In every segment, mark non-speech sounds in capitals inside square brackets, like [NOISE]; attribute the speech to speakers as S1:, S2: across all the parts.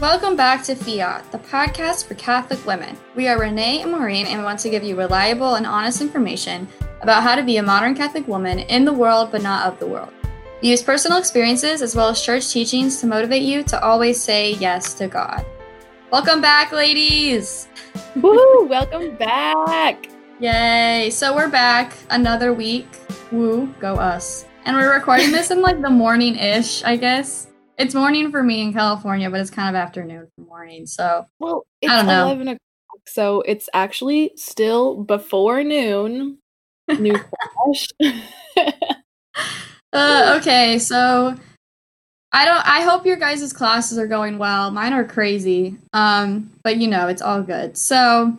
S1: Welcome back to Fiat, the podcast for Catholic women. We are Renee and Maureen and we want to give you reliable and honest information about how to be a modern Catholic woman in the world but not of the world. We use personal experiences as well as church teachings to motivate you to always say yes to God. Welcome back, ladies!
S2: Woo! Welcome back!
S1: Yay! So we're back another week. Woo, go us. And we're recording this in like the morning ish, I guess. It's morning for me in California, but it's kind of afternoon for morning. So
S2: well, it's
S1: I don't know.
S2: eleven o'clock, so it's actually still before noon. New [LAUGHS]
S1: uh, okay, so I don't. I hope your guys' classes are going well. Mine are crazy, um, but you know it's all good. So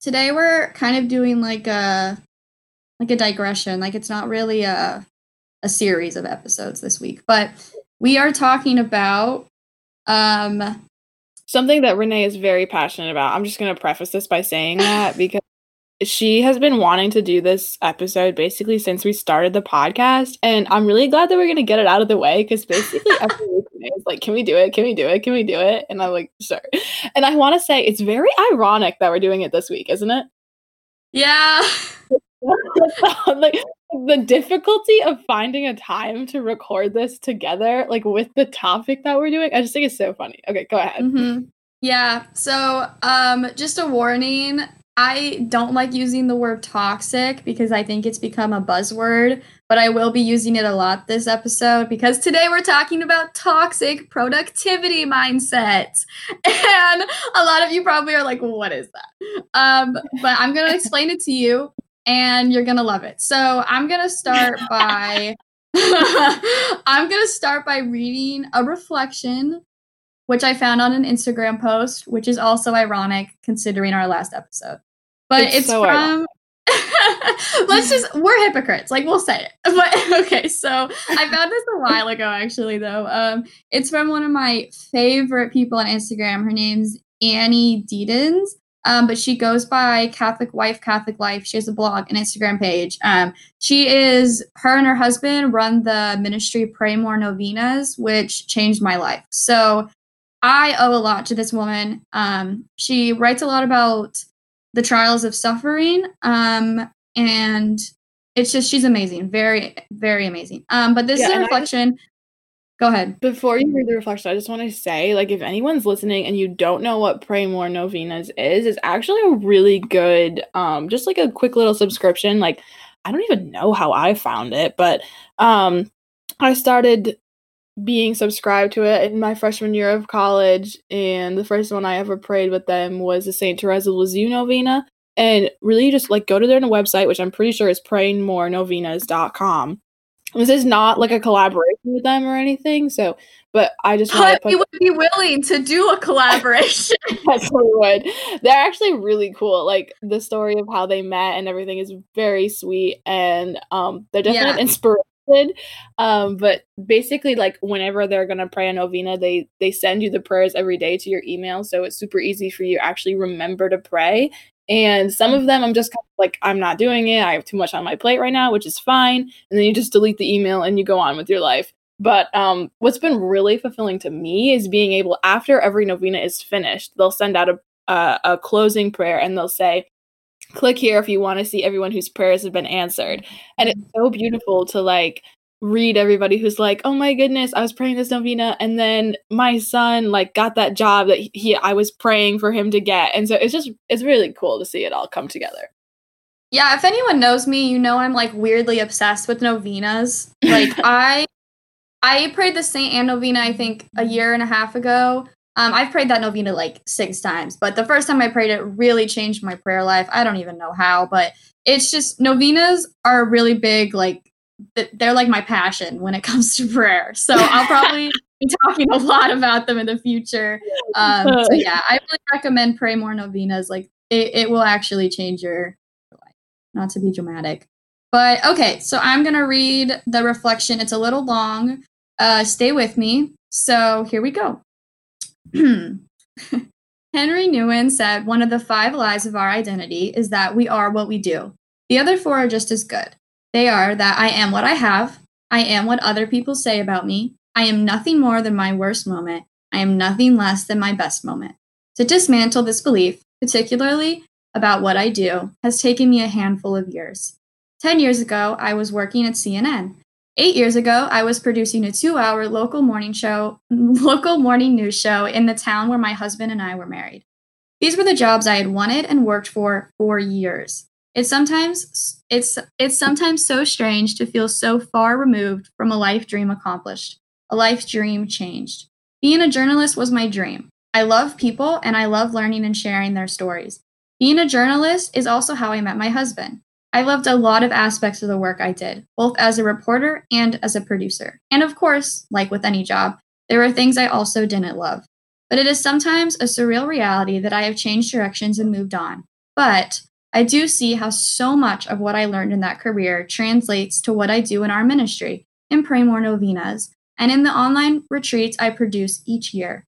S1: today we're kind of doing like a like a digression. Like it's not really a a series of episodes this week, but we are talking about um
S2: something that Renee is very passionate about. I'm just going to preface this by saying [SIGHS] that because she has been wanting to do this episode basically since we started the podcast and i'm really glad that we're going to get it out of the way because basically [LAUGHS] every week it's like can we do it? Can we do it? Can we do it? And i'm like sure. And i want to say it's very ironic that we're doing it this week isn't it?
S1: Yeah. [LAUGHS]
S2: Like the difficulty of finding a time to record this together, like with the topic that we're doing, I just think it's so funny. Okay, go ahead.
S1: Mm-hmm. Yeah. So, um, just a warning. I don't like using the word toxic because I think it's become a buzzword, but I will be using it a lot this episode because today we're talking about toxic productivity mindsets. [LAUGHS] And a lot of you probably are like, what is that? Um, but I'm going [LAUGHS] to explain it to you and you're gonna love it. So I'm gonna start [LAUGHS] by [LAUGHS] I'm gonna start by reading a reflection, which I found on an Instagram post, which is also ironic considering our last episode. But it's, it's so from [LAUGHS] let's just we're hypocrites like we'll say it. But okay so i found this a while ago actually though. Um it's from one of my favorite people on instagram. Her name's annie Deedens um, but she goes by Catholic Wife, Catholic Life. She has a blog and Instagram page. Um, she is, her and her husband run the ministry Pray More Novenas, which changed my life. So I owe a lot to this woman. Um, she writes a lot about the trials of suffering. Um, and it's just, she's amazing. Very, very amazing. Um, but this yeah, is a reflection. Go ahead.
S2: Before you read the reflection, I just want to say, like, if anyone's listening and you don't know what Pray More Novenas is, it's actually a really good, um, just like a quick little subscription. Like, I don't even know how I found it, but um, I started being subscribed to it in my freshman year of college, and the first one I ever prayed with them was the Saint Teresa Lisieux novena. And really, just like go to their website, which I'm pretty sure is prayingmorenovenas.com this is not like a collaboration with them or anything. So, but I just
S1: want to. would be willing to do a collaboration. [LAUGHS]
S2: That's what would. They're actually really cool. Like the story of how they met and everything is very sweet, and um, they're definitely yeah. Um, but basically, like whenever they're gonna pray a novena, they they send you the prayers every day to your email, so it's super easy for you actually remember to pray and some of them I'm just kind of like, I'm not doing it. I have too much on my plate right now, which is fine. And then you just delete the email and you go on with your life. But um, what's been really fulfilling to me is being able, after every novena is finished, they'll send out a, a, a closing prayer and they'll say, click here if you want to see everyone whose prayers have been answered. And it's so beautiful to like read everybody who's like, "Oh my goodness, I was praying this novena and then my son like got that job that he I was praying for him to get." And so it's just it's really cool to see it all come together.
S1: Yeah, if anyone knows me, you know I'm like weirdly obsessed with novenas. Like [LAUGHS] I I prayed the Saint Anne novena I think a year and a half ago. Um, I've prayed that novena like six times, but the first time I prayed it really changed my prayer life. I don't even know how, but it's just novenas are really big like they're like my passion when it comes to prayer. So I'll probably [LAUGHS] be talking a lot about them in the future. Um, so [LAUGHS] yeah, I really recommend pray more novenas. Like it, it will actually change your life. Not to be dramatic, but okay. So I'm gonna read the reflection. It's a little long. Uh, stay with me. So here we go. [CLEARS THROAT] Henry Nouwen said one of the five lies of our identity is that we are what we do. The other four are just as good. They are that I am what I have, I am what other people say about me, I am nothing more than my worst moment, I am nothing less than my best moment. To dismantle this belief, particularly about what I do, has taken me a handful of years. 10 years ago, I was working at CNN. Eight years ago, I was producing a two hour local morning show, [LAUGHS] local morning news show in the town where my husband and I were married. These were the jobs I had wanted and worked for for years. It's sometimes it's it's sometimes so strange to feel so far removed from a life dream accomplished, a life dream changed. Being a journalist was my dream. I love people and I love learning and sharing their stories. Being a journalist is also how I met my husband. I loved a lot of aspects of the work I did, both as a reporter and as a producer. And of course, like with any job, there were things I also didn't love. But it is sometimes a surreal reality that I have changed directions and moved on. But I do see how so much of what I learned in that career translates to what I do in our ministry, in Pray More Novenas, and in the online retreats I produce each year.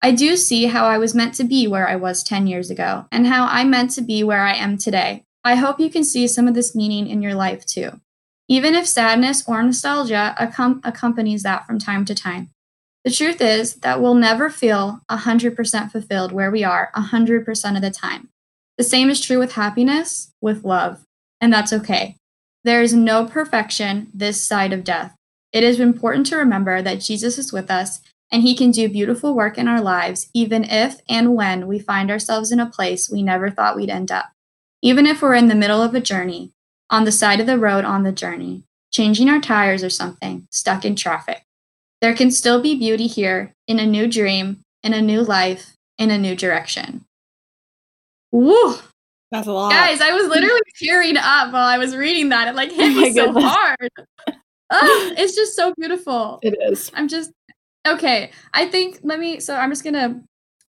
S1: I do see how I was meant to be where I was 10 years ago, and how I'm meant to be where I am today. I hope you can see some of this meaning in your life too, even if sadness or nostalgia accom- accompanies that from time to time. The truth is that we'll never feel 100% fulfilled where we are 100% of the time. The same is true with happiness, with love, and that's okay. There is no perfection this side of death. It is important to remember that Jesus is with us and he can do beautiful work in our lives, even if and when we find ourselves in a place we never thought we'd end up. Even if we're in the middle of a journey, on the side of the road on the journey, changing our tires or something, stuck in traffic. There can still be beauty here in a new dream, in a new life, in a new direction. Woo!
S2: That's a lot.
S1: Guys, I was literally tearing up while I was reading that. It like [LAUGHS] hit oh me so hard. [LAUGHS] oh, it's just so beautiful.
S2: It is.
S1: I'm just okay. I think let me so I'm just gonna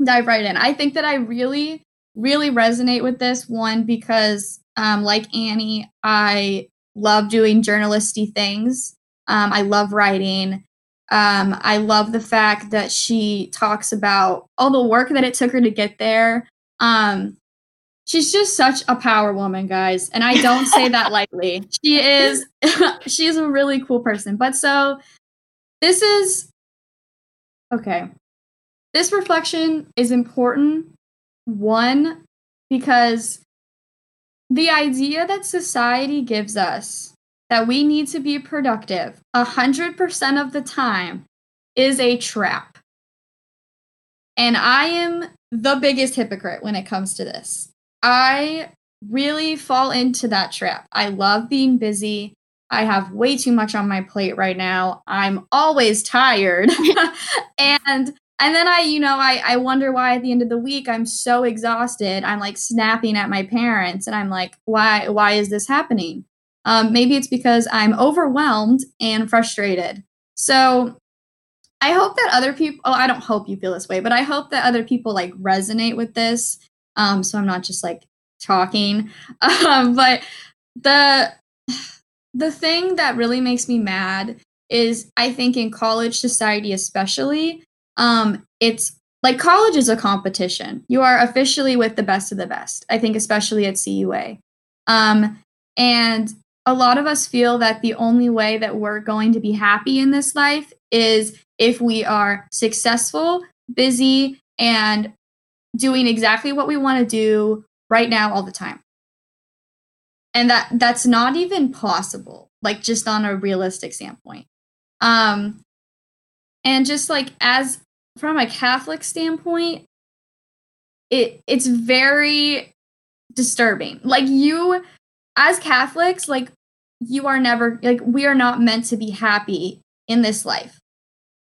S1: dive right in. I think that I really, really resonate with this one because um, like Annie, I love doing journalisty things. Um, I love writing. Um, I love the fact that she talks about all the work that it took her to get there. Um, she's just such a power woman, guys. And I don't say that [LAUGHS] lightly. She is [LAUGHS] she is a really cool person. But so this is okay. This reflection is important one because the idea that society gives us that we need to be productive 100% of the time is a trap. And I am the biggest hypocrite when it comes to this. I really fall into that trap. I love being busy. I have way too much on my plate right now. I'm always tired. [LAUGHS] [LAUGHS] and and then I, you know, I, I wonder why at the end of the week I'm so exhausted. I'm like snapping at my parents and I'm like, why why is this happening? Um, maybe it's because I'm overwhelmed and frustrated. So I hope that other people oh, I don't hope you feel this way, but I hope that other people like resonate with this um, so I'm not just like talking. [LAUGHS] Um, but the the thing that really makes me mad is I think in college society especially, um, it's like college is a competition. You are officially with the best of the best. I think especially at CUA. Um, and a lot of us feel that the only way that we're going to be happy in this life is if we are successful, busy, and doing exactly what we want to do right now all the time. And that that's not even possible, like just on a realistic standpoint. Um and just like as from a Catholic standpoint, it it's very disturbing. Like you as Catholics, like you are never like we are not meant to be happy in this life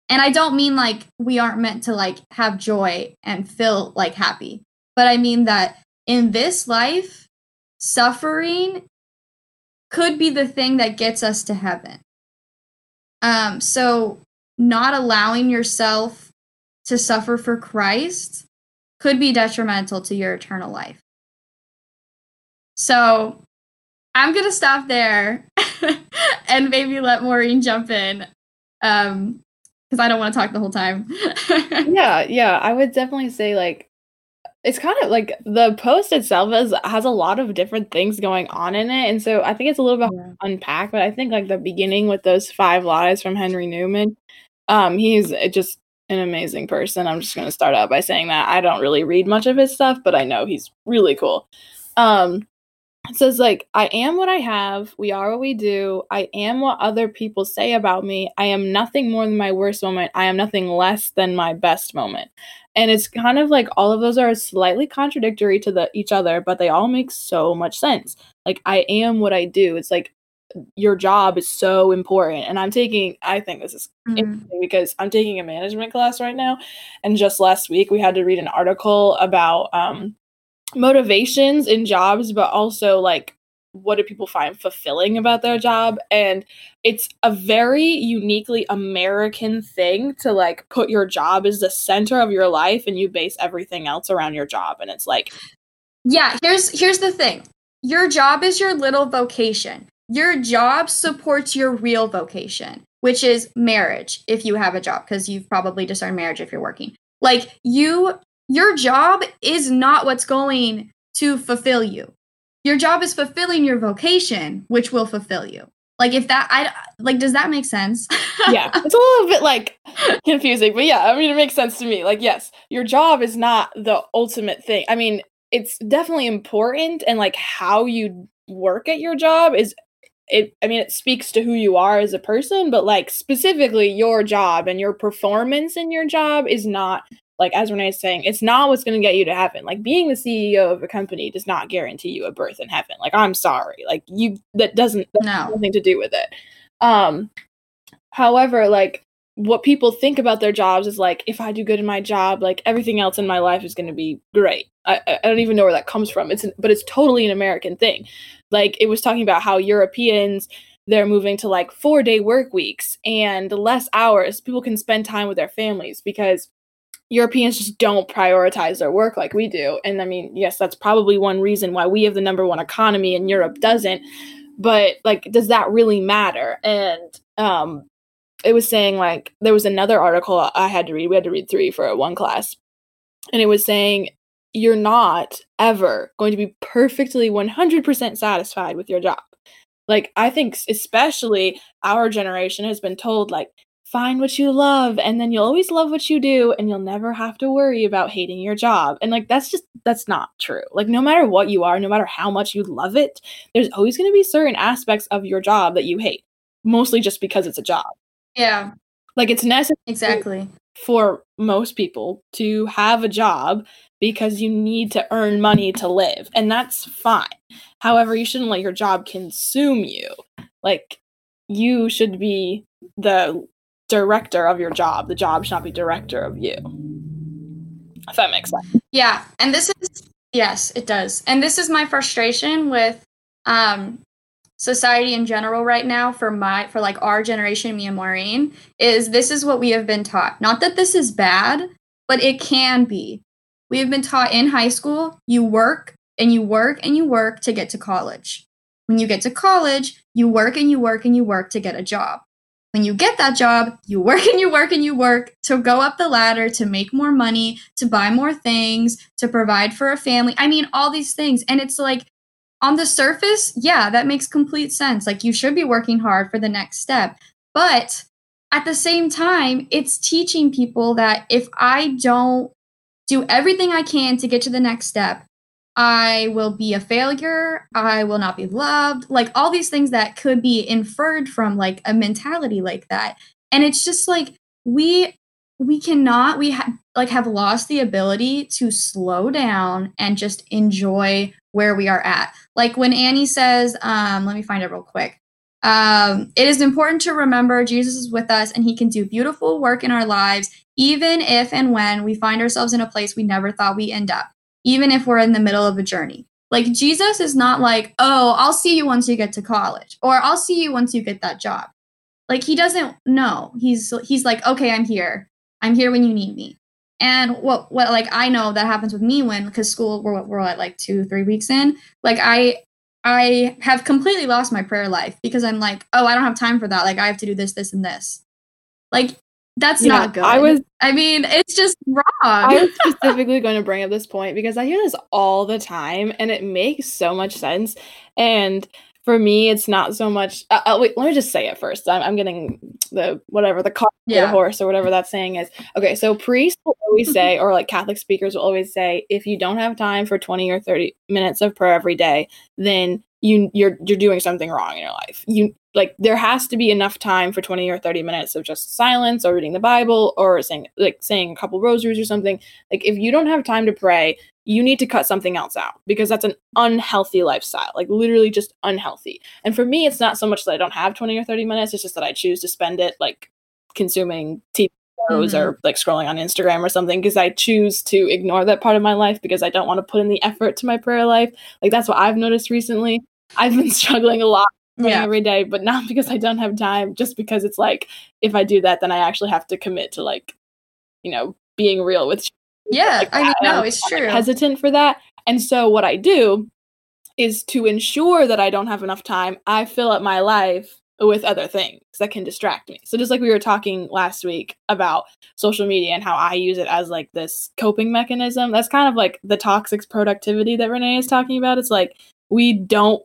S1: and I don't mean like we aren't meant to like have joy and feel like happy, but I mean that in this life, suffering could be the thing that gets us to heaven. Um, so not allowing yourself to suffer for Christ could be detrimental to your eternal life. So I'm gonna stop there [LAUGHS] and maybe let Maureen jump in. Um, because I don't want to talk the whole time. [LAUGHS]
S2: yeah, yeah, I would definitely say like it's kind of like the post itself has has a lot of different things going on in it, and so I think it's a little bit yeah. unpack. But I think like the beginning with those five lies from Henry Nouwen, um, he's just an amazing person. I'm just going to start out by saying that I don't really read much of his stuff, but I know he's really cool. Um, it says like i am what i have. We are what we do. I am what other people say about me. I am nothing more than my worst moment. I am nothing less than my best moment. And it's kind of like all of those are slightly contradictory to the each other but they all make so much sense. Like i am what i do. It's like your job is so important. And i'm taking i think this is mm. interesting because i'm taking a management class right now and just last week we had to read an article about um, motivations in jobs, but also like what do people find fulfilling about their job? And it's a very uniquely american thing to like put your job as the center of your life and you base everything else around your job. And it's like
S1: yeah here's here's the thing. Your job is your little vocation. Your job supports your real vocation which is marriage if you have a job because you've probably discerned marriage if you're working. Like you your job is not what's going to fulfill you. Your job is fulfilling your vocation, which will fulfill you. Like if that I like does that make sense? [LAUGHS]
S2: yeah. It's a little bit like confusing, but yeah, I mean it makes sense to me. Like yes, your job is not the ultimate thing. I mean, it's definitely important and like how you work at your job is it i mean it speaks to who you are as a person but like specifically your job and your performance in your job is not like as Renee is saying, it's not what's going to get you to heaven. Like being the CEO of a company does not guarantee you a birth in heaven. Like I'm sorry, like you that doesn't that no. nothing to do with it. Um, however, like what people think about their jobs is like if I do good in my job, like everything else in my life is going to be great. I, I don't even know where that comes from. It's an, but it's totally an American thing. Like it was talking about how Europeans they're moving to like four day work weeks and less hours. People can spend time with their families because Europeans just don't prioritize their work like we do. And I mean, yes, that's probably one reason why we have the number one economy and Europe doesn't. But like, does that really matter? And um, it was saying like there was another article I had to read. We had to read three for one class, and it was saying you're not ever going to be perfectly 100% satisfied with your job. Like I think especially our generation has been told like find what you love and then you'll always love what you do and you'll never have to worry about hating your job. And like that's just that's not true. Like no matter what you are no matter how much you love it there's always going to be certain aspects of your job that you hate mostly just because it's a job.
S1: Yeah.
S2: Like it's necessary
S1: exactly.
S2: for most people to have a job because you need to earn money to live and that's fine. However you shouldn't let your job consume you. Like you should be the director of your job. The job should not be director of you. If that makes sense.
S1: Yeah. And this is yes, it does. And this is my frustration with um society in general right now for my for like our generation, me and Maureen, is this is what we have been taught. Not that this is bad, but it can be. We have been taught in high school, you work and you work and you work to get to college. When you get to college, you work and you work and you work to get a job when you get that job, you work and you work and you work to go up the ladder, to make more money, to buy more things, to provide for a family. I mean, all these things. And it's like, on the surface, yeah, that makes complete sense. Like, you should be working hard for the next step. But at the same time, it's teaching people that if I don't do everything I can to get to the next step, I will be a failure. I will not be loved. Like all these things that could be inferred from like a mentality like that. And it's just like we we cannot we ha- like have lost the ability to slow down and just enjoy where we are at. Like when Annie says, um let me find it real quick. Um, it is important to remember Jesus is with us and he can do beautiful work in our lives, even if and when we find ourselves in a place we never thought we end up even if we're in the middle of a journey. Like Jesus is not like, oh, I'll see you once you get to college, or I'll see you once you get that job. Like he doesn't know. He's he's like, okay, I'm here. I'm here when you need me. And what what like I know that happens with me when because school we're we're at like two three weeks in. Like I I have completely lost my prayer life because I'm like, oh, I don't have time for that. Like I have to do this, this, and this. Like that's not good. I was I mean, it's just wrong. I
S2: was [LAUGHS] specifically going to bring up this point because I hear this all the time and it makes so much sense. And for me, it's not so much. Uh, uh, wait, let me just say it first. I'm, I'm getting the whatever the car yeah. the horse or whatever that saying is. Okay, so priests will always [LAUGHS] say, or like Catholic speakers will always say, if you don't have time for 20 or 30 minutes of prayer every day, then you you're you're doing something wrong in your life. You like there has to be enough time for 20 or 30 minutes of just silence or reading the Bible or saying like saying a couple rosaries or something. Like if you don't have time to pray, you need to cut something else out because that's an unhealthy lifestyle. Like literally just unhealthy. And for me it's not so much that I don't have 20 or 30 minutes, it's just that I choose to spend it like consuming TV shows mm-hmm. or like scrolling on Instagram or something because I choose to ignore that part of my life because I don't want to put in the effort to my prayer life. Like that's what I've noticed recently. I've been [LAUGHS] struggling a lot yeah. every day, but [LAUGHS] not because I don't have time, just because it's like if I do that, then I actually have to commit to like, you know, being real with.
S1: Yeah, like, I mean, no, it's true.
S2: Hesitant for that, and so what I do is to ensure that I don't have enough time. I fill up my life with other things that can distract me. So just like we were talking last week about social media and how I use it as like this coping mechanism, that's kind of like the toxic productivity that Renee is talking about. It's like we don't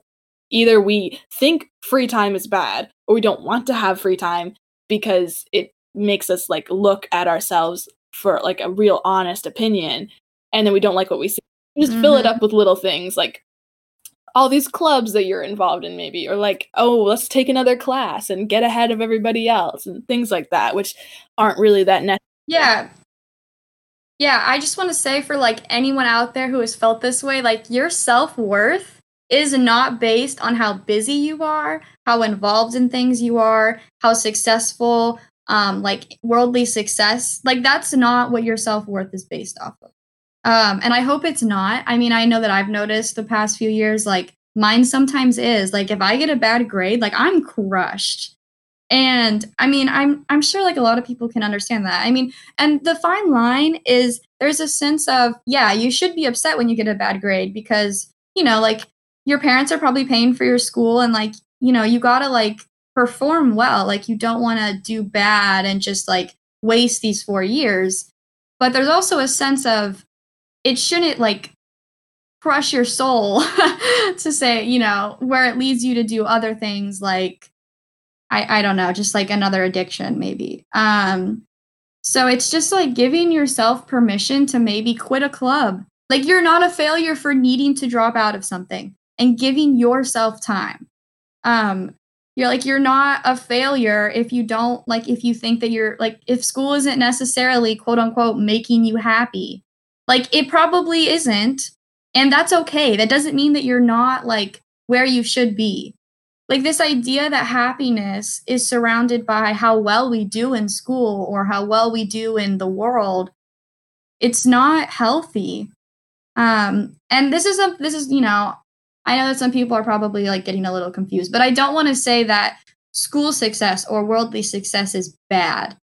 S2: either we think free time is bad or we don't want to have free time because it makes us like look at ourselves for like a real honest opinion and then we don't like what we see we just mm-hmm. fill it mm-hmm. up with little things like all these clubs that you're involved in maybe or like oh let's take another class and get ahead of everybody else and things like that which aren't really that necessary
S1: yeah yeah i just want to say for like anyone out there who has felt this way like your self-worth is not based on how busy you are, how involved in things you are, how successful, um, like worldly success. Like that's not what your self worth is based off of. Um, and I hope it's not. I mean, I know that I've noticed the past few years, like mine sometimes is. Like if I get a bad grade, like I'm crushed. And I mean, I'm I'm sure like a lot of people can understand that. I mean, and the fine line is there's a sense of, yeah, you should be upset when you get a bad grade because, you know, like your parents are probably paying for your school and like you know you gotta like perform well. Like you don't want to do bad and just like waste these four years. But there's also a sense of it shouldn't like crush your soul [LAUGHS] to say you know where it leads you to do other things like i i don't know just like another addiction maybe. Um so it's just like giving yourself permission to maybe quit a club. Like you're not a failure for needing to drop out of something and giving yourself time. Um, you're like you're not a failure if you don't like if you think that you're like if school isn't necessarily quote unquote making you happy. Like it probably isn't, and that's okay. That doesn't mean that you're not like where you should be. Like this idea that happiness is surrounded by how well we do in school or how well we do in the world, it's not healthy. Um, and this is a this is you know I know that some people are probably like getting a little confused, but I don't want to say that school success or worldly success is bad.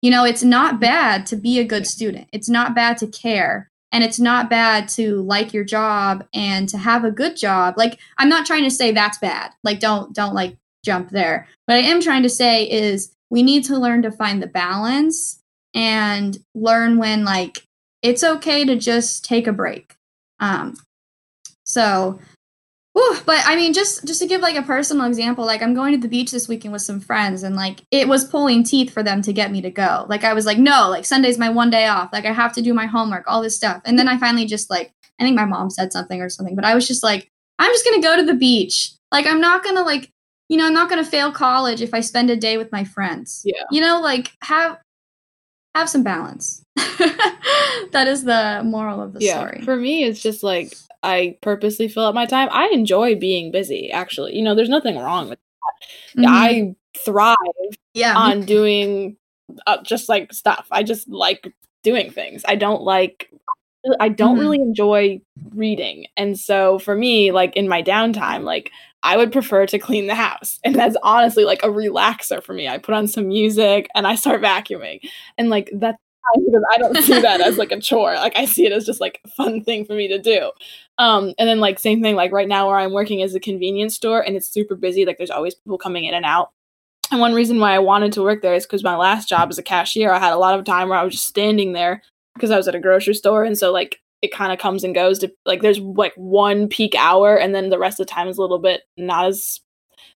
S1: You know, it's not bad to be a good student. It's not bad to care. And it's not bad to like your job and to have a good job. Like I'm not trying to say that's bad. Like don't don't like jump there. What I am trying to say is we need to learn to find the balance and learn when like it's okay to just take a break. Um so Whew, but I mean, just just to give like a personal example, like I'm going to the beach this weekend with some friends, and like it was pulling teeth for them to get me to go. Like I was like, no, like Sunday's my one day off. Like I have to do my homework, all this stuff. And then I finally just like, I think my mom said something or something, but I was just like, I'm just gonna go to the beach. Like I'm not gonna like, you know, I'm not gonna fail college if I spend a day with my friends.
S2: Yeah.
S1: You know, like have have some balance. [LAUGHS] that is the moral of the yeah, story.
S2: For me, it's just like I purposely fill up my time. I enjoy being busy, actually. You know, there's nothing wrong with that. Mm-hmm. I thrive yeah. on doing uh, just like stuff. I just like doing things. I don't like I don't mm-hmm. really enjoy reading. And so for me, like in my downtime, like I would prefer to clean the house. And that's honestly like a relaxer for me. I put on some music and I start vacuuming. And like that's [LAUGHS] because I don't see that as [LAUGHS] like a chore. Like I see it as just like a fun thing for me to do. Um, and then like same thing, like right now where I'm working is a convenience store and it's super busy. Like there's always people coming in and out. And one reason why I wanted to work there is because my last job as a cashier, I had a lot of time where I was just standing there because I was at a grocery store. And so like it kind of comes and goes to like there's like one peak hour and then the rest of the time is a little bit not as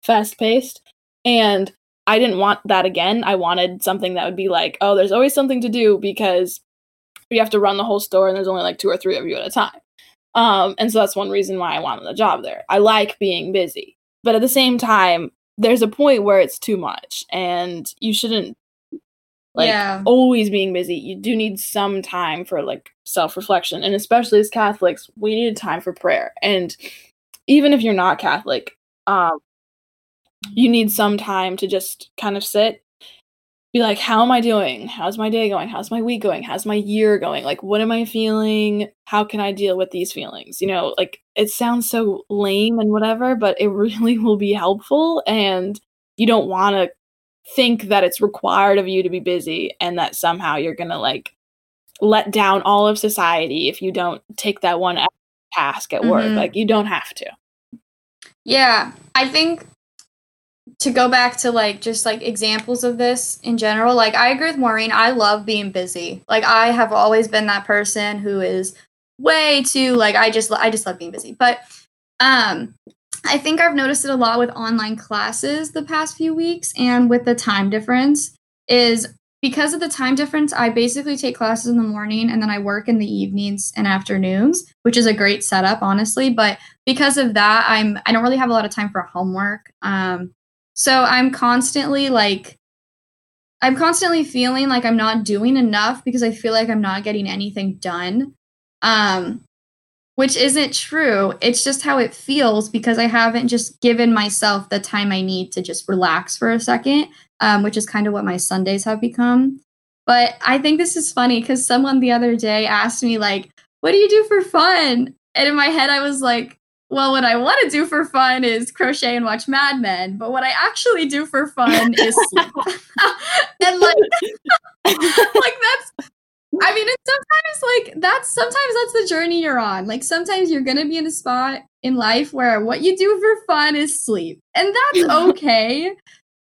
S2: fast paced. And I didn't want that again. I wanted something that would be like, oh, there's always something to do because you have to run the whole store and there's only like two or three of you at a time. Um, and so that's one reason why I wanted a job there. I like being busy. But at the same time, there's a point where it's too much and you shouldn't like yeah. always being busy. You do need some time for like self-reflection. And especially as Catholics, we need time for prayer. And even if you're not Catholic, um, you need some time to just kind of sit be like how am i doing? How's my day going? How's my week going? How's my year going? Like what am i feeling? How can i deal with these feelings? You know like it sounds so lame and whatever but it [LAUGHS] really will be helpful and you don't want to think that it's required of you to be busy and that somehow you're going to like let down all of society if you don't take that one task at work. Mm-hmm. like you don't have to.
S1: Yeah i think to go back to like just like examples of this in general, like I agree with Maureen. I love being busy. Like I have always been that person who is way too like I just I just love being busy. But um I think I've noticed it a lot with online classes the past few weeks and with the time difference is because of the time difference, I basically take classes in the morning and then I work in the evenings and afternoons, which is a great setup, honestly. But because of that, I'm I don't really have a lot of time for homework. Um, so I'm constantly like, I'm constantly feeling like I'm not doing enough because I feel like I'm not getting anything done. Um, which isn't true. It's just how it feels because I haven't just given myself the time I need to just relax for a second, um, which is kind of what my Sundays have become. But I think this is funny because someone the other day asked me, like, what do you do for fun? And in my head, I was like, well, what I want to do for fun is crochet and watch Mad Men, but what I actually do for fun is [LAUGHS] sleep. [LAUGHS] and like, [LAUGHS] like that's, I mean, it's sometimes like that's sometimes that's the journey you're on. Like sometimes you're gonna be in a spot in life where what you do for fun is sleep, and that's okay.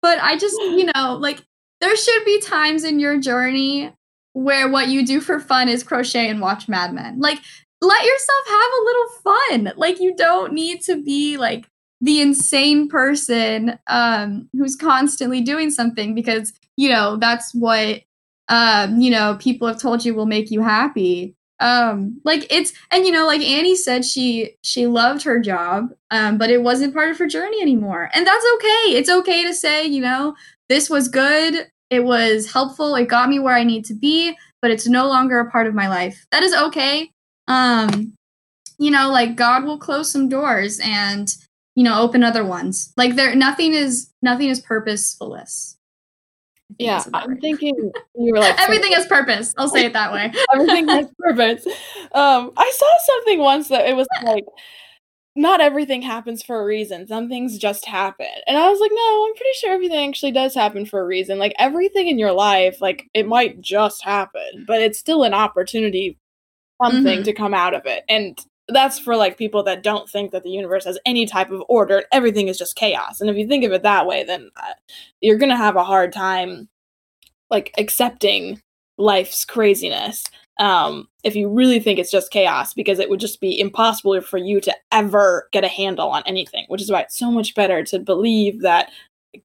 S1: but I just, you know, like there should be times in your journey where what you do for fun is crochet and watch Mad Men. Like let yourself have a little fun. Like you don't need to be like the insane person um who's constantly doing something because you know that's what um you know people have told you will make you happy. Um like it's and you know like annie said she she loved her job um but it wasn't part of her journey anymore. And that's okay. It's okay to say you know this was good. It was helpful. It got me where i need to be but it's no longer a part of my life. That is okay um you know like god will close some doors and you know open other ones like there nothing is nothing is purposeless
S2: yeah i'm thinking you were like [LAUGHS]
S1: everything has purpose i'll say it that way [LAUGHS]
S2: everything has purpose um i saw something once that it was like not everything happens for a reason. Some things just happen. And I was like, no, I'm pretty sure everything actually does happen for a reason. Like everything in your life, like it might just happen, but it's still an opportunity something mm-hmm. to come out of it. And that's for like people that don't think that the universe has any type of order. Everything is just chaos. And if you think of it that way, then uh, you're going to have a hard time like accepting life's craziness. Um, if you really think it's just chaos, because it would just be impossible for you to ever get a handle on anything, which is why it's so much better to believe that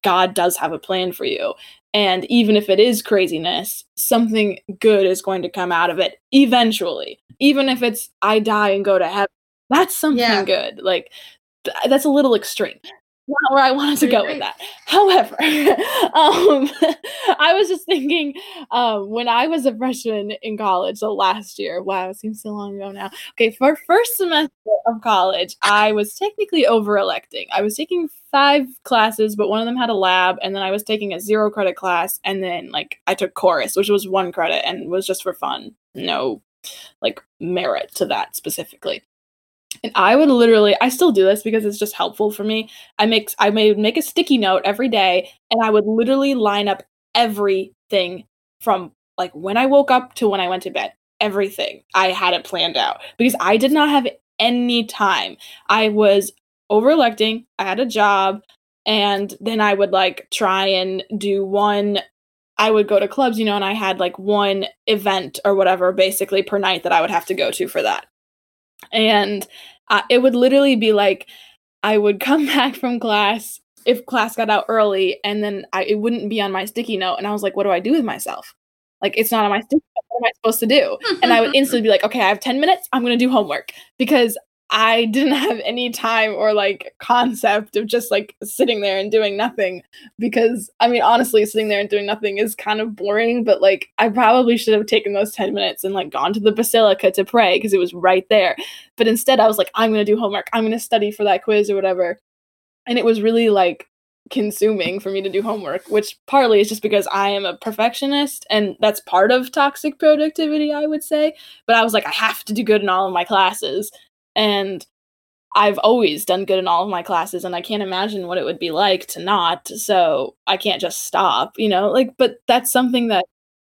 S2: God does have a plan for you and even if it is craziness, something good is going to come out of it eventually. Even if it's I die and go to heaven, that's something yeah. good. Like th- that's a little extreme not where I wanted to go with that. However, [LAUGHS] um, [LAUGHS] I was just thinking um, when I was a freshman in college, so last year, wow, it seems so long ago now. Okay, for first semester of college, I was technically over electing. I was taking five classes, but one of them had a lab, and then I was taking a zero credit class, and then like I took chorus, which was one credit and was just for fun. No like merit to that specifically. And I would literally, I still do this because it's just helpful for me. I make, I would make a sticky note every day, and I would literally line up everything from like when I woke up to when I went to bed. Everything I had it planned out because I did not have any time. I was over electing. I had a job, and then I would like try and do one. I would go to clubs, you know, and I had like one event or whatever basically per night that I would have to go to for that. And uh, it would literally be like I would come [LAUGHS] back from class if class got out early and then I, it wouldn't be on my sticky note. And I was like, what do I do with myself? Like, it's not on my sticky note. What am I supposed to do? and I would [LAUGHS] instantly be like, okay, I have 10 minutes. I'm going to do homework because I didn't have any time or like concept of just like sitting there and doing nothing because I mean honestly sitting there and doing nothing is kind of boring but like I probably should have taken those 10 minutes and like gone to the basilica to pray because it was right there. But instead I was like I'm going to do homework. I'm going to study for that quiz or whatever. And it was really like consuming for me to do homework which partly is just because I am a perfectionist and that's part of toxic productivity I would say. But I was like I have to do good in all of my classes and I've always done good in all of my classes and I can't imagine what it would be like to not. So I can't just stop, you know? Like but that's something that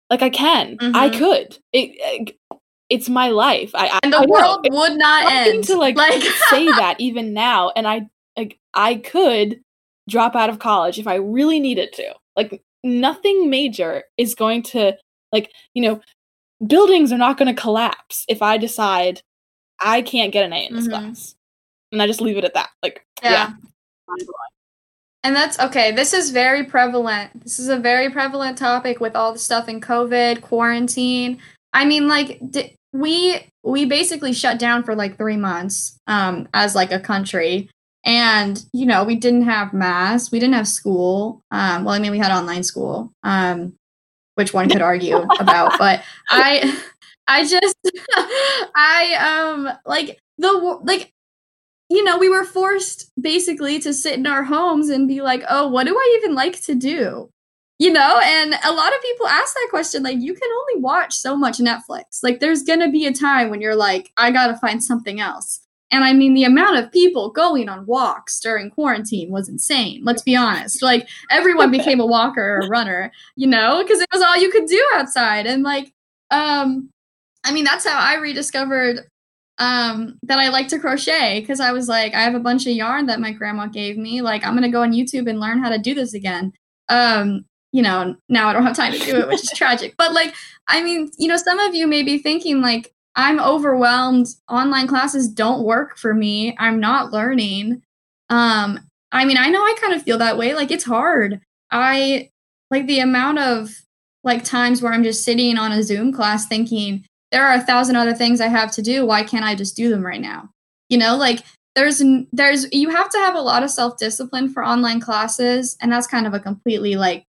S2: like I can. Mm-hmm. I could. It, it, it's my life. I, I
S1: And the
S2: I
S1: world know. would not end.
S2: To like, like say [LAUGHS] that even now and I like I could drop out of college if I really needed to. Like nothing major is going to like, you know, buildings are not going to collapse if I decide I can't get an A in this mm-hmm. class. And I just leave it at that. Like, yeah. yeah.
S1: And that's okay. This is very prevalent. This is a very prevalent topic with all the stuff in COVID, quarantine. I mean, like, d- we we basically shut down for like three months um, as like a country, and you know we didn't have mass, we didn't have school. Um, well, I mean, we had online school, um, which one could [LAUGHS] argue about, but I I just [LAUGHS] I um like the like you know, we were forced basically to sit in our homes and be like, "Oh, what do I even like to do?" You know, and a lot of people ask that question like you can only watch so much Netflix. Like there's to be a time when you're like, "I got to find something else." And I mean, the amount of people going on walks during quarantine was insane. Let's be honest. Like, everyone became a walker or a runner, you know, because it was all you could do outside. And, like, um, I mean, that's how I rediscovered um, that I like to crochet because I was like, I have a bunch of yarn that my grandma gave me. Like, I'm gonna go on YouTube and learn how to do this again. Um, you know, now I don't have time to do it, which is [LAUGHS] tragic. But like, I mean, you know, some of you may be thinking like, I'm overwhelmed. Online classes don't work for me. I'm not learning. Um, I mean, I know I kind of feel that way. Like, it's hard. I like the amount of like times where I'm just sitting on a Zoom class thinking, there are a thousand other things I have to do. Why can't I just do them right now? You know, like there's there's you have to have a lot of self-discipline for online classes and that's kind of a completely like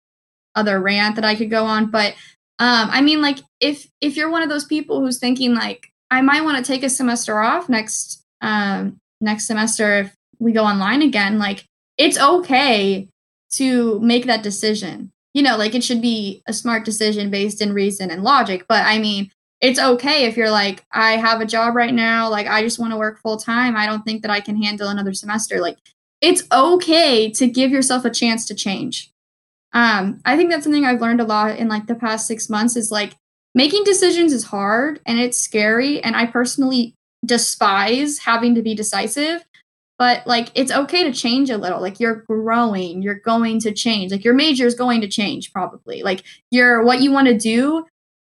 S1: other rant that I could go on, but um I mean like if if you're one of those people who's thinking like I might want to take a semester off next um next semester if we go online again, like it's okay to make that decision. You know, like it should be a smart decision based in reason and logic, but I mean it's okay if you're like i have a job right now like i just want to work full time i don't think that i can handle another semester like it's okay to give yourself a chance to change. Um i think that's something i've learned a lot in like the past six months is like making decisions is hard and it's scary and i personally despise having to be decisive but like it's okay to change a little like you're growing you're going to change like your major is going to change probably like your what you want to do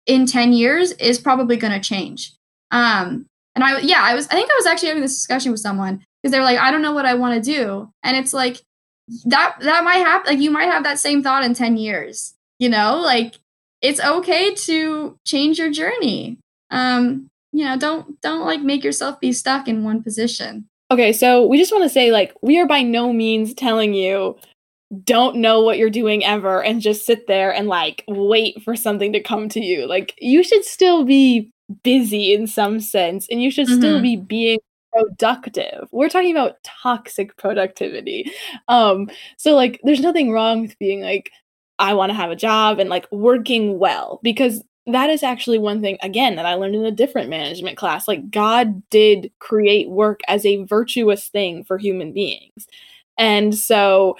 S1: in 10 years is probably going to change. Um, and I, yeah, I was, I think I was actually having this discussion with someone because they were like, I don't know what I want to do. And it's like, that, that might happen. Like you might have that same thought in 10 years, you know, like it's okay to change your journey. Um, you know, don't, don't like make yourself be stuck in one position.
S2: Okay. So we just want to say like, we are by no means telling you don't know what you're doing ever and just sit there and like wait for something to come to you. Like you should still be busy in some sense and you should mm-hmm. still be being productive. We're talking about toxic productivity. Um so like there's nothing wrong with being like I want to have a job and like working well because that is actually one thing again that I learned in a different management class. Like God did create work as a virtuous thing for human beings. And so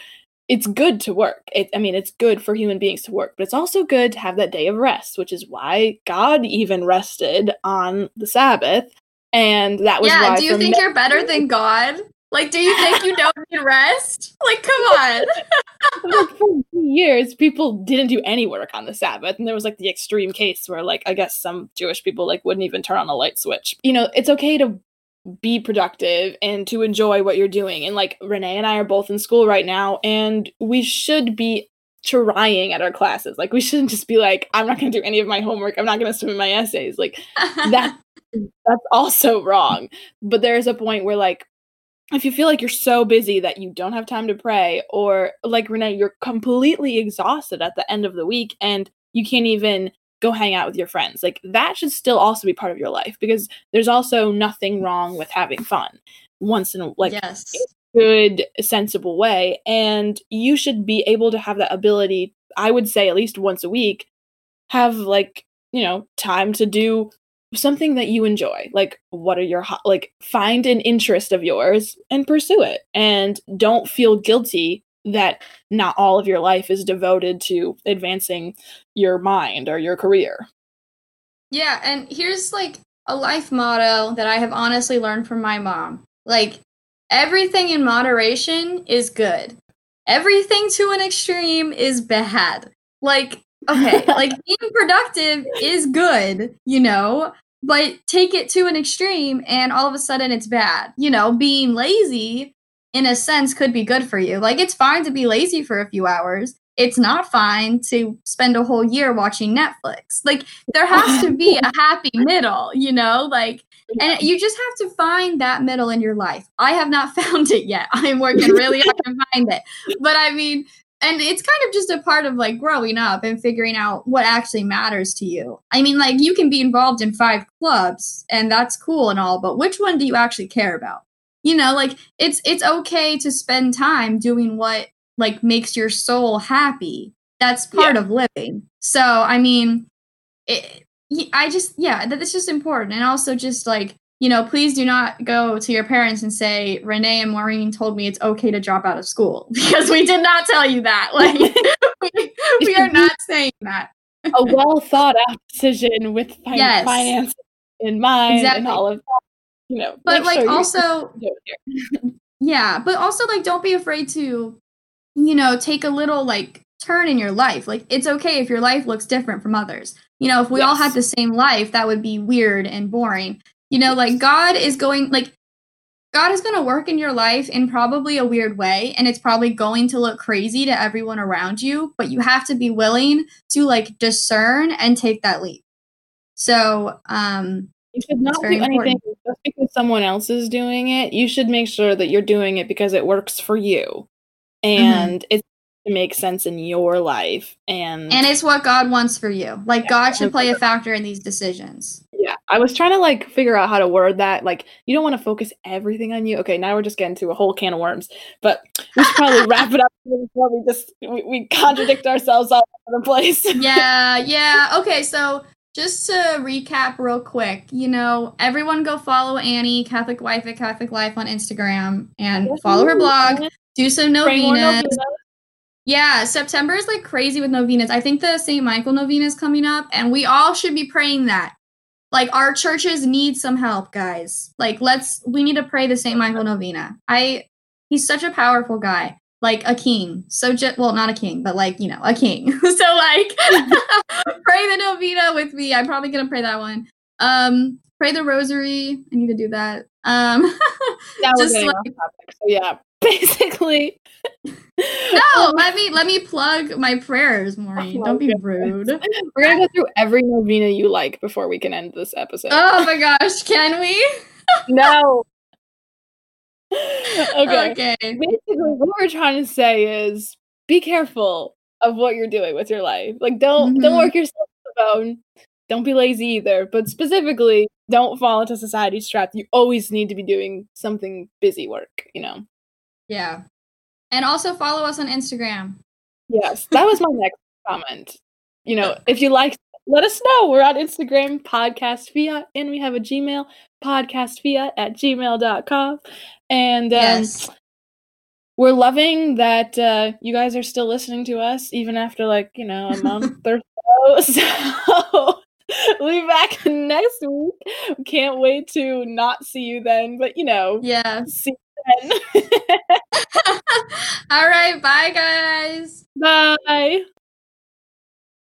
S2: it's good to work. It, I mean, it's good for human beings to work, but it's also good to have that day of rest, which is why God even rested on the Sabbath. And that was
S1: yeah. do you think you're better than God? Like, do you think you don't need rest? [LAUGHS] Like, come on. [LAUGHS]
S2: like for years, people didn't do any work on the Sabbath, and there was like the extreme case where, like, I guess some Jewish people like wouldn't even turn on a light switch. You know, it's okay to be productive and to enjoy what you're doing. And like Renee and I are both in school right now, and we should be trying at our classes. Like we shouldn't just be like, I'm not gonna do any of my homework, I'm not gonna submit my essays. Like [LAUGHS] that that's also wrong. But there's a point where like if you feel like you're so busy that you don't have time to pray, or like Renee, you're completely exhausted at the end of the week and you can't even go hang out with your friends. Like that should still also be part of your life because there's also nothing wrong with having fun once in a like
S1: yes.
S2: good sensible way and you should be able to have that ability I would say at least once a week have like, you know, time to do something that you enjoy. Like what are your ho- like find an interest of yours and pursue it and don't feel guilty that not all of your life is devoted to advancing your mind or your career.
S1: Yeah, and here's like a life motto that I have honestly learned from my mom. Like, everything in moderation is good, everything to an extreme is bad. Like, okay, [LAUGHS] like being productive is good, you know, but take it to an extreme and all of a sudden it's bad. You know, being lazy in a sense could be good for you. Like it's fine to be lazy for a few hours. It's not fine to spend a whole year watching Netflix. Like there has to be a happy middle, you know? Like and you just have to find that middle in your life. I have not [LAUGHS] found it yet. I'm working really hard to find it. But I mean, and it's kind of just a part of like growing up and figuring out what actually matters to you. I mean, like you can be involved in five clubs and that's cool and all, but which one do you actually care about? You know like it's it's okay to spend time doing what like makes your soul happy. That's part yeah. of living. So i mean it, i just yeah that's just important. And also just like you know please do not go to your parents and say renee and maureen told me it's okay to drop out of school. [LAUGHS] Because we did not tell you that. [LAUGHS] Like [LAUGHS] we, we are not saying that.
S2: A well thought out decision with fin- yes. finance in mind exactly. and all of that you know
S1: but like sure also [LAUGHS] yeah but also like don't be afraid to you know take a little like turn in your life. Like it's okay if your life looks different from others. You know if we yes. all had the same life that would be weird and boring. You know like god is going like God is going to work in your life in probably a weird way, and it's probably going to look crazy to everyone around you, but you have to be willing to like discern and take that leap. So, um,
S2: you should not do anything important. just because someone else is doing it. You should make sure that you're doing it because it works for you mm-hmm. and mm-hmm. it makes sense in your life and
S1: and it's what God wants for you. Like yeah, God should play a factor in these decisions.
S2: Yeah, I was trying to like figure out how to word that. Like, you don't want to focus everything on you. Okay, now we're just getting to a whole can of worms. But we should probably wrap it up [LAUGHS] before we just we, we contradict ourselves all over the place. [LAUGHS]
S1: yeah, yeah. Okay, so just to recap real quick, you know, everyone go follow Annie, Catholic Wife at Catholic Life on Instagram and follow her blog. Do some novenas. Yeah, September is like crazy with novenas. I think the St. Michael novena is coming up, and we all should be praying that. Like our churches need some help, guys. Like let's we need to pray the St. Michael novena. I he's such a powerful guy like a king. So just well, not a king, but like you know, a king. [LAUGHS] so like, [LAUGHS] pray the novena with me. I'm probably gonna pray that one. Um, pray the rosary. I need to do that. Um, [LAUGHS]
S2: yeah, just like, so yeah, basically.
S1: no, let me let me plug my prayers, Maureen. Oh, Don't be rude.
S2: We're gonna go through every novena you like before we can end this episode.
S1: Oh my gosh, can we?
S2: no, [LAUGHS] okay. okay. Basically, what we're trying to say is be careful of what you're doing with your life. Like, don't mm-hmm. don't work yourself to the bone. Don't be lazy either. But specifically, don't fall into society's trap. You always need to be doing something busy work. You know.
S1: Yeah, and also follow us on Instagram.
S2: Yes, that was my next comment. You know, [LAUGHS] if you like let us know. We're on Instagram, podcast fiat, and we have a Gmail, podcast fiat at gmail.com. And um, yes. we're loving that uh, you guys are still listening to us, even after like, you know, a [LAUGHS] month or so. [LAUGHS] So we'll be back [LAUGHS] next week. Can't wait to not see you then, but you know,
S1: yeah.
S2: See you then.
S1: All right. Bye, guys.
S2: Bye.